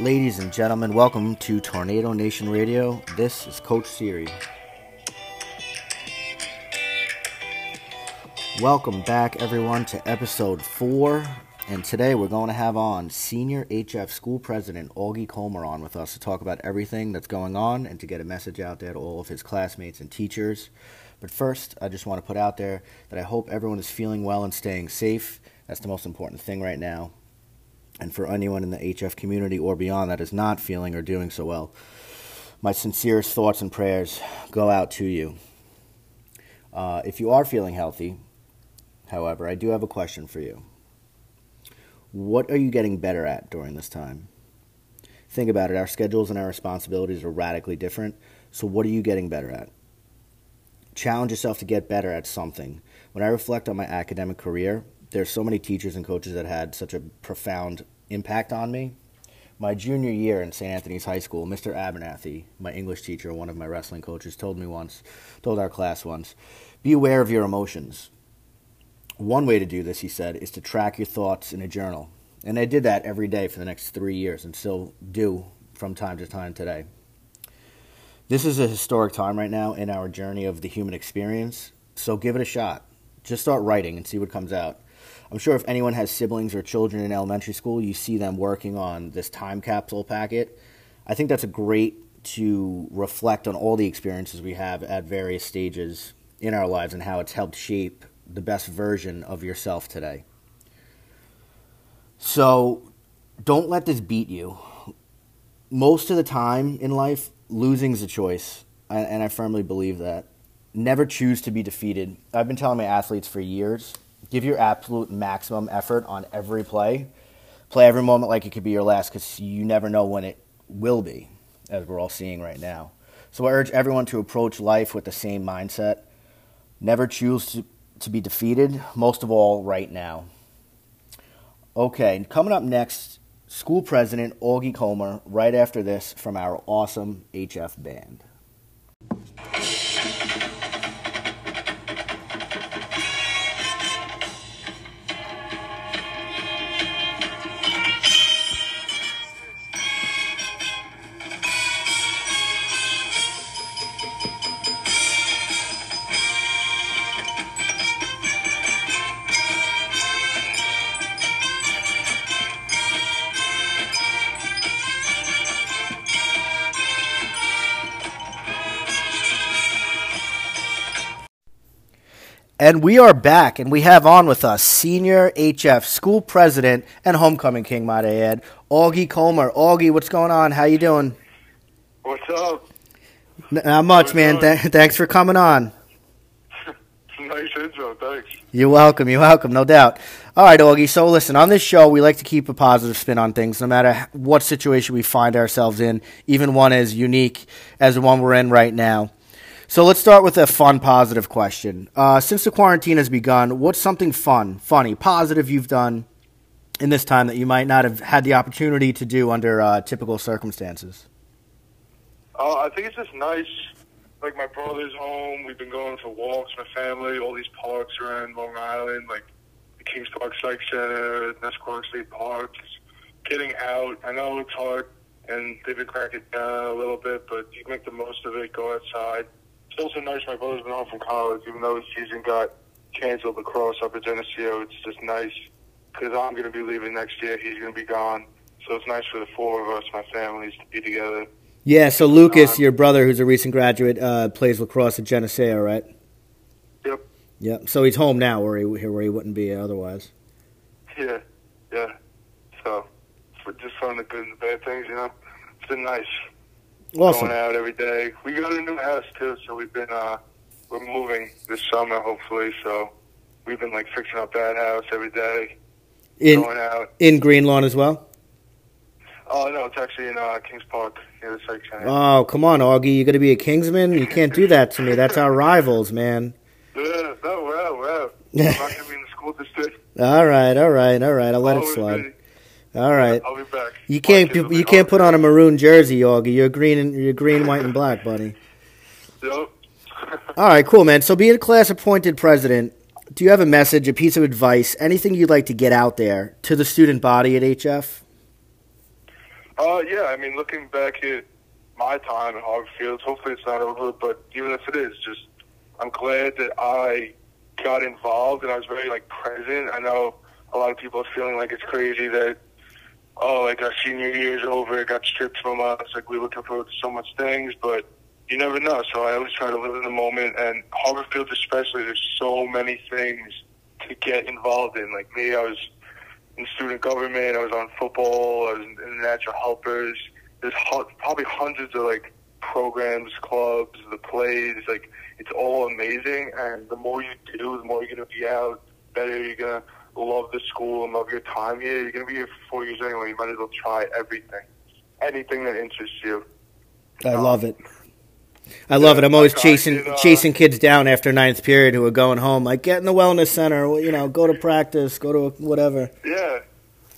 Ladies and gentlemen, welcome to Tornado Nation Radio. This is Coach Siri. Welcome back, everyone, to episode four. And today we're going to have on Senior HF School President Augie Comer on with us to talk about everything that's going on and to get a message out there to all of his classmates and teachers. But first, I just want to put out there that I hope everyone is feeling well and staying safe. That's the most important thing right now. And for anyone in the HF community or beyond that is not feeling or doing so well, my sincerest thoughts and prayers go out to you. Uh, if you are feeling healthy, however, I do have a question for you. What are you getting better at during this time? Think about it. Our schedules and our responsibilities are radically different. So, what are you getting better at? Challenge yourself to get better at something. When I reflect on my academic career, there's so many teachers and coaches that had such a profound impact on me. My junior year in St. Anthony's High School, Mr. Abernathy, my English teacher, one of my wrestling coaches, told me once, told our class once, be aware of your emotions. One way to do this, he said, is to track your thoughts in a journal. And I did that every day for the next three years and still do from time to time today. This is a historic time right now in our journey of the human experience, so give it a shot. Just start writing and see what comes out. I'm sure if anyone has siblings or children in elementary school, you see them working on this time capsule packet. I think that's a great to reflect on all the experiences we have at various stages in our lives and how it's helped shape the best version of yourself today. So don't let this beat you. Most of the time in life, losing is a choice, and I firmly believe that. Never choose to be defeated. I've been telling my athletes for years give your absolute maximum effort on every play. Play every moment like it could be your last because you never know when it will be, as we're all seeing right now. So I urge everyone to approach life with the same mindset. Never choose to, to be defeated, most of all, right now. Okay, coming up next, school president Augie Comer, right after this from our awesome HF band. And we are back, and we have on with us senior HF school president and homecoming king, might I add, Augie Comer. Augie, what's going on? How you doing? What's up? Not much, What's man. Th- thanks for coming on. nice intro, thanks. You're welcome. You're welcome, no doubt. All right, Augie. So listen, on this show, we like to keep a positive spin on things, no matter what situation we find ourselves in, even one as unique as the one we're in right now. So let's start with a fun, positive question. Uh, since the quarantine has begun, what's something fun, funny, positive you've done in this time that you might not have had the opportunity to do under uh, typical circumstances? Uh, I think it's just nice. Like my brother's home. We've been going for walks, my family. All these parks around Long Island, like the Kings Park Psych Center, Nissequogue State Park. Just getting out. I know it's hard, and they've been cracking down a little bit, but you make the most of it. Go outside. It's also nice. My brother's been home from college, even though his season got canceled across up at Geneseo. It's just nice because I'm going to be leaving next year. He's going to be gone. So it's nice for the four of us, my families, to be together. Yeah, so Lucas, Um, your brother, who's a recent graduate, uh, plays lacrosse at Geneseo, right? Yep. Yep. So he's home now, where he where he wouldn't be otherwise. Yeah. Yeah. So, for just fun the good and the bad things, you know. It's been nice Awesome. going out every day. We got a new house too, so we've been uh we're moving this summer hopefully. So we've been like fixing up that house every day, In going out. in Greenlawn as well. Oh no, it's actually in uh, Kings Park near the psych center. Oh, come on, Augie. You got to be a Kingsman. You can't do that to me. That's our rivals, man. yeah, no, we're out. I'm not gonna be in the school district. All right, all right, all right. I'll let it slide. be. All right. I'll be back. You can't be you can't put on a maroon jersey, Augie. You're green and you're green, white, and black, buddy. Yep. All right, cool, man. So, being a class appointed president, do you have a message, a piece of advice, anything you'd like to get out there to the student body at HF? Uh, yeah, I mean, looking back at my time at Harborfields, hopefully it's not over, but even if it is, just I'm glad that I got involved and I was very like present. I know a lot of people are feeling like it's crazy that oh, like our senior year is over, it got stripped from us, like we are looking forward to so much things, but you never know. So I always try to live in the moment, and Harborfields especially, there's so many things to get involved in. Like me, I was in student government, I was on football, I was in the natural helpers. There's probably hundreds of like programs, clubs, the plays, like it's all amazing. And the more you do, the more you're gonna be out, better you're gonna love the school and love your time here. You're gonna be here for four years anyway. You might as well try everything, anything that interests you. I um, love it. I love it. I'm always chasing uh, chasing kids down after ninth period who are going home. Like, get in the wellness center. You know, go to practice. Go to whatever. Yeah,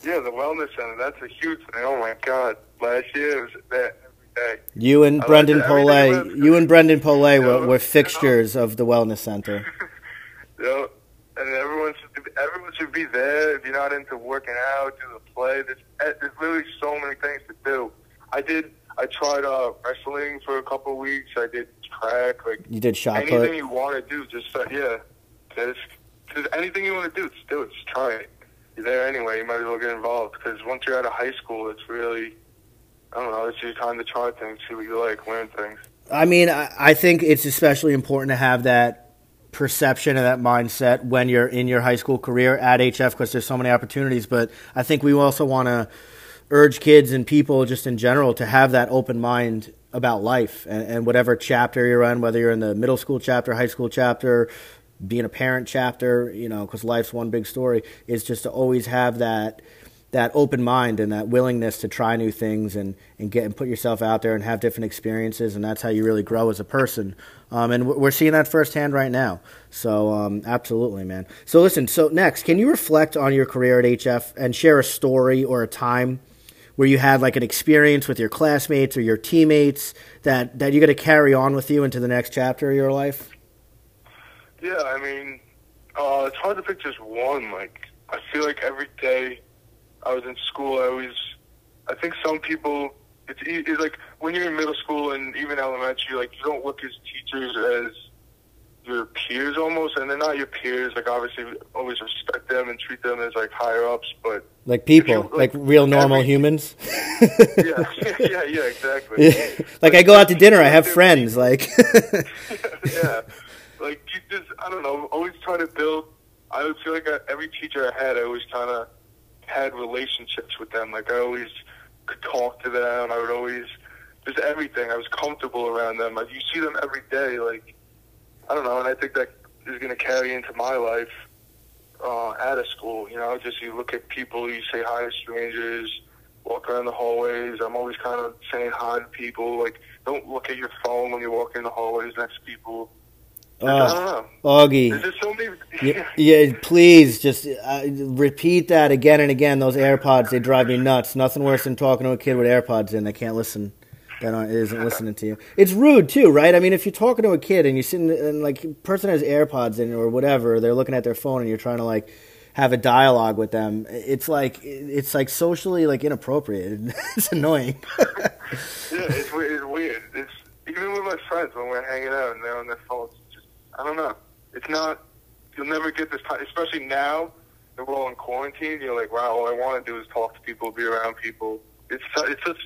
yeah. The wellness center. That's a huge thing. Oh my god. Last year it was that every day. You and I Brendan Polay. You and Brendan Polay were, were fixtures you know. of the wellness center. yeah, and everyone everyone should be there. If you're not into working out, do the play. There's eh, there's literally so many things to do. I did I tried uh, wrestling for a couple of weeks. I did track. Like you did shot anything put. you want to do, just uh, yeah, just, just anything you want to do, just do it. Just try it. You're there anyway. You might as well get involved because once you're out of high school, it's really I don't know. It's your time to try things, see what you like, learn things. I mean, I, I think it's especially important to have that perception and that mindset when you're in your high school career at HF because there's so many opportunities. But I think we also want to urge kids and people just in general to have that open mind about life and, and, whatever chapter you're in, whether you're in the middle school chapter, high school chapter, being a parent chapter, you know, because life's one big story, is just to always have that that open mind and that willingness to try new things and, and get and put yourself out there and have different experiences and that's how you really grow as a person um, and we're seeing that firsthand right now so um, absolutely man so listen so next can you reflect on your career at hf and share a story or a time where you had like an experience with your classmates or your teammates that that you're going to carry on with you into the next chapter of your life? Yeah, I mean, uh, it's hard to pick just one. Like, I feel like every day I was in school, I always, I think some people, it's, it's like when you're in middle school and even elementary, like you don't look as teachers as your peers almost, and they're not your peers. Like obviously, always respect them and treat them as like higher ups, but like people, you, like, like, real normal every, humans. yeah, yeah, yeah, exactly. Yeah. Like, like I go out to dinner, I have friends. Like, yeah, like you just, I don't know, always try to build. I would feel like I, every teacher I had, I always kind of had relationships with them. Like I always could talk to them. I would always just everything. I was comfortable around them. Like you see them every day. Like I don't know, and I think that is going to carry into my life uh, at a school. You know, just you look at people, you say hi to strangers, walk around the hallways. I'm always kind of saying hi to people. Like, don't look at your phone when you're walking in the hallways next to people. Uh, Augie. So many, yeah. yeah, please just uh, repeat that again and again. Those AirPods, they drive me nuts. Nothing worse than talking to a kid with AirPods in. They can't listen that isn't listening to you. It's rude too, right? I mean, if you're talking to a kid and you're sitting and like person has AirPods in or whatever, they're looking at their phone and you're trying to like have a dialogue with them. It's like it's like socially like inappropriate. it's annoying. yeah, it's weird. It's weird. It's even with my friends when we're hanging out and they're on their phones. Just I don't know. It's not. You'll never get this time, especially now that we're all in quarantine. You're like, wow, all I want to do is talk to people, be around people. It's it's just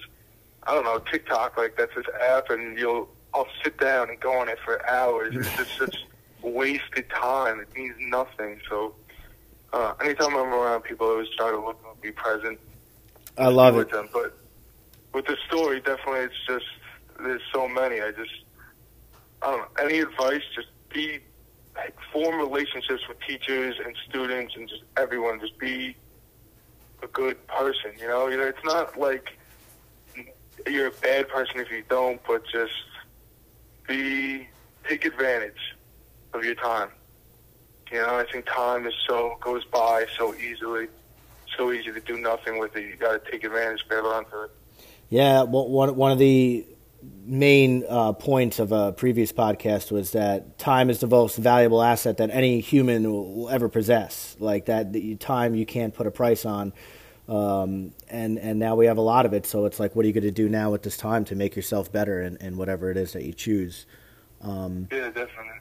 I don't know, TikTok, like that's this app, and you'll I'll sit down and go on it for hours. It's just such wasted time. It means nothing. So uh, anytime I'm around people, I always try to look and be present. I love with it. Them. But with the story, definitely, it's just there's so many. I just I don't know. Any advice? Just be like, form relationships with teachers and students and just everyone. Just be a good person. You know, you know, it's not like you're a bad person if you don't, but just be take advantage of your time. You know, I think time is so goes by so easily, so easy to do nothing with it. You got to take advantage, grab onto it. Yeah, one one of the main uh, points of a previous podcast was that time is the most valuable asset that any human will ever possess. Like that, the time you can't put a price on. Um, and and now we have a lot of it. So it's like, what are you going to do now with this time to make yourself better in, in whatever it is that you choose? Um, yeah, definitely.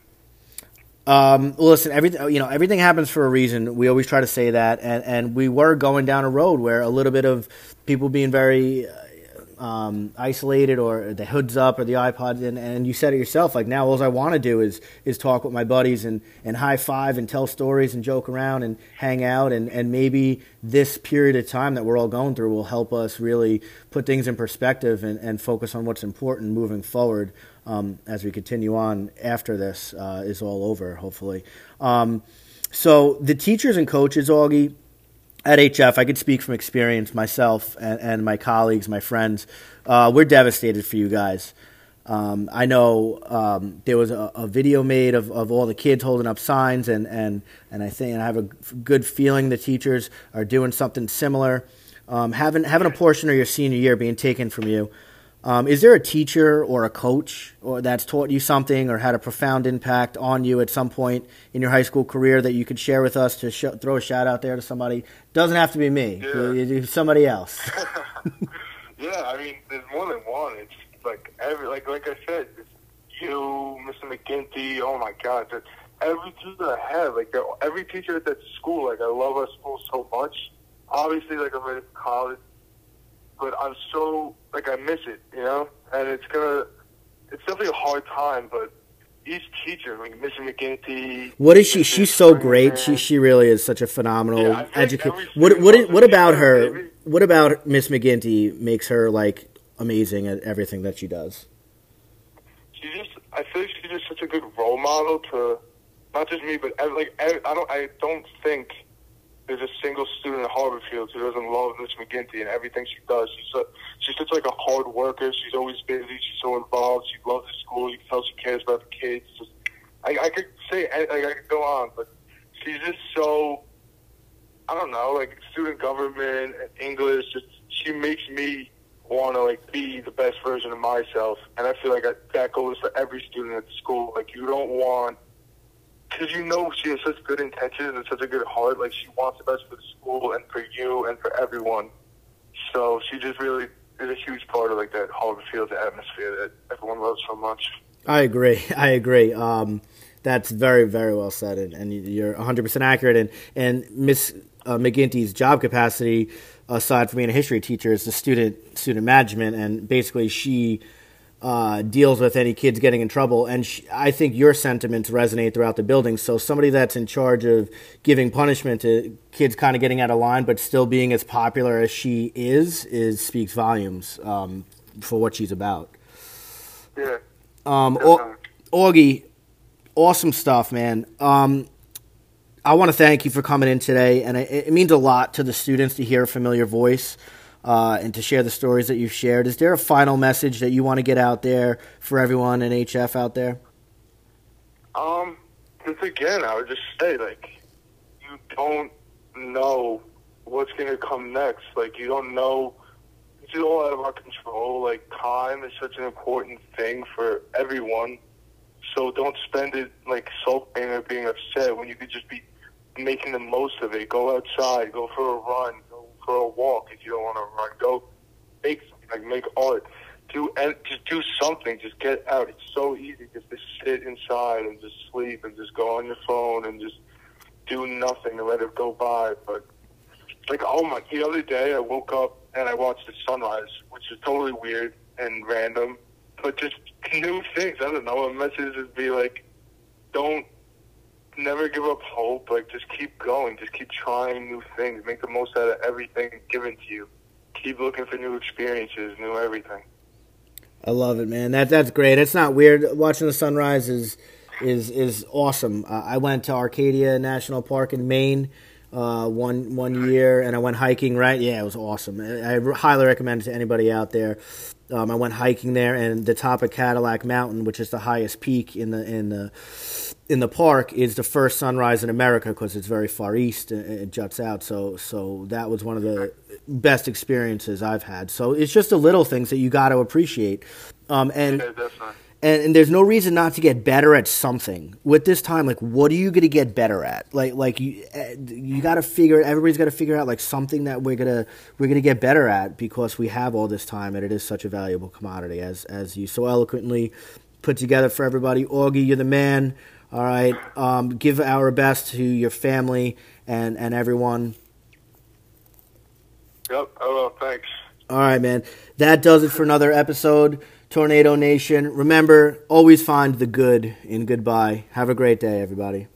Um, listen, everything you know, everything happens for a reason. We always try to say that, and and we were going down a road where a little bit of people being very um, isolated or the hoods up or the iPod, and, and you said it yourself. Like now, all I want to do is is talk with my buddies and, and high five and tell stories and joke around and hang out. And, and maybe this period of time that we're all going through will help us really put things in perspective and, and focus on what's important moving forward um, as we continue on after this uh, is all over, hopefully. Um, so the teachers and coaches, Augie at HF, I could speak from experience myself and, and my colleagues, my friends. Uh, we're devastated for you guys. Um, I know um, there was a, a, video made of, of all the kids holding up signs, and, and, and I think and I have a good feeling the teachers are doing something similar. Um, having having a portion of your senior year being taken from you, um, is there a teacher or a coach or that's taught you something or had a profound impact on you at some point in your high school career that you could share with us to sh- throw a shout out there to somebody? Doesn't have to be me. Yeah. Somebody else. yeah, I mean, there's more than one. It's like every like like I said, you, Mr. McGinty. Oh my God, every teacher I have, like every teacher at that school. Like I love our school so much. Obviously, like I'm ready for college but I'm so like I miss it, you know. And it's gonna, it's definitely a hard time, but each teacher, like Miss McGinty. What is she? She's so great. She she really is such a phenomenal yeah, educator. What what what about her? Maybe. What about Miss McGinty makes her like amazing at everything that she does? She just, I feel like she's just such a good role model to not just me, but like I don't, I don't think there's a single student at Harborfield who doesn't love Miss McGinty and everything she does. She's a, she's such like a hard worker. She's always busy. She's so involved. She loves the school. You can tell she cares about the kids. Just, I, I could say like I could go on, but she's just so I don't know, like student government and English. Just she makes me want to like be the best version of myself, and I feel like that goes for every student at the school. Like you don't want because you know she has such good intentions and such a good heart. Like she wants the best for the school and for you and for everyone. So she just really is a huge part of like that Harborfield atmosphere that everyone loves so much. I agree. I agree. Um, that's very, very well said, and, and you're 100 percent accurate. And and Miss uh, McGinty's job capacity, aside from being a history teacher, is the student student management, and basically she uh, deals with any kids getting in trouble. And sh- I think your sentiments resonate throughout the building. So somebody that's in charge of giving punishment to kids kind of getting out of line, but still being as popular as she is, is speaks volumes um, for what she's about. Yeah. Um, o- Augie, awesome stuff, man. Um, I want to thank you for coming in today, and it, it means a lot to the students to hear a familiar voice uh, and to share the stories that you've shared. Is there a final message that you want to get out there for everyone in HF out there? Um, just again, I would just say, like, you don't know what's going to come next. Like, you don't know. It's all out of our control. Like, time is such an important thing for everyone. So don't spend it, like, sulking or being upset when you could just be making the most of it. Go outside, go for a run, a walk if you don't want to run. Go make like make art. Do and just do something. Just get out. It's so easy just to sit inside and just sleep and just go on your phone and just do nothing and let it go by. But like oh my, the other day I woke up and I watched the sunrise, which is totally weird and random, but just new things. I don't know. A message would be like, don't never give up hope. Like just keep going. Just keep trying new things. Make the most out of everything given to you. Keep looking for new experiences, new everything. I love it, man. That that's great. It's not weird. Watching the sunrise is is is awesome. Uh, I went to Acadia National Park in Maine uh, one one year, and I went hiking. Right, yeah, it was awesome. I, I highly recommend it to anybody out there. Um, I went hiking there, and the top of Cadillac Mountain, which is the highest peak in the in the in the park, is the first sunrise in America because it's very far east. And it juts out, so so that was one of the best experiences I've had. So it's just the little things that you got to appreciate. Um, and yeah, and, and there's no reason not to get better at something with this time like what are you going to get better at like like you eh, you got to figure everybody's got to figure out like something that we're going to we're to get better at because we have all this time and it is such a valuable commodity as as you so eloquently put together for everybody augie you're the man all right um, give our best to your family and and everyone Yep. Well, thanks. all right man that does it for another episode Tornado Nation. Remember, always find the good in goodbye. Have a great day, everybody.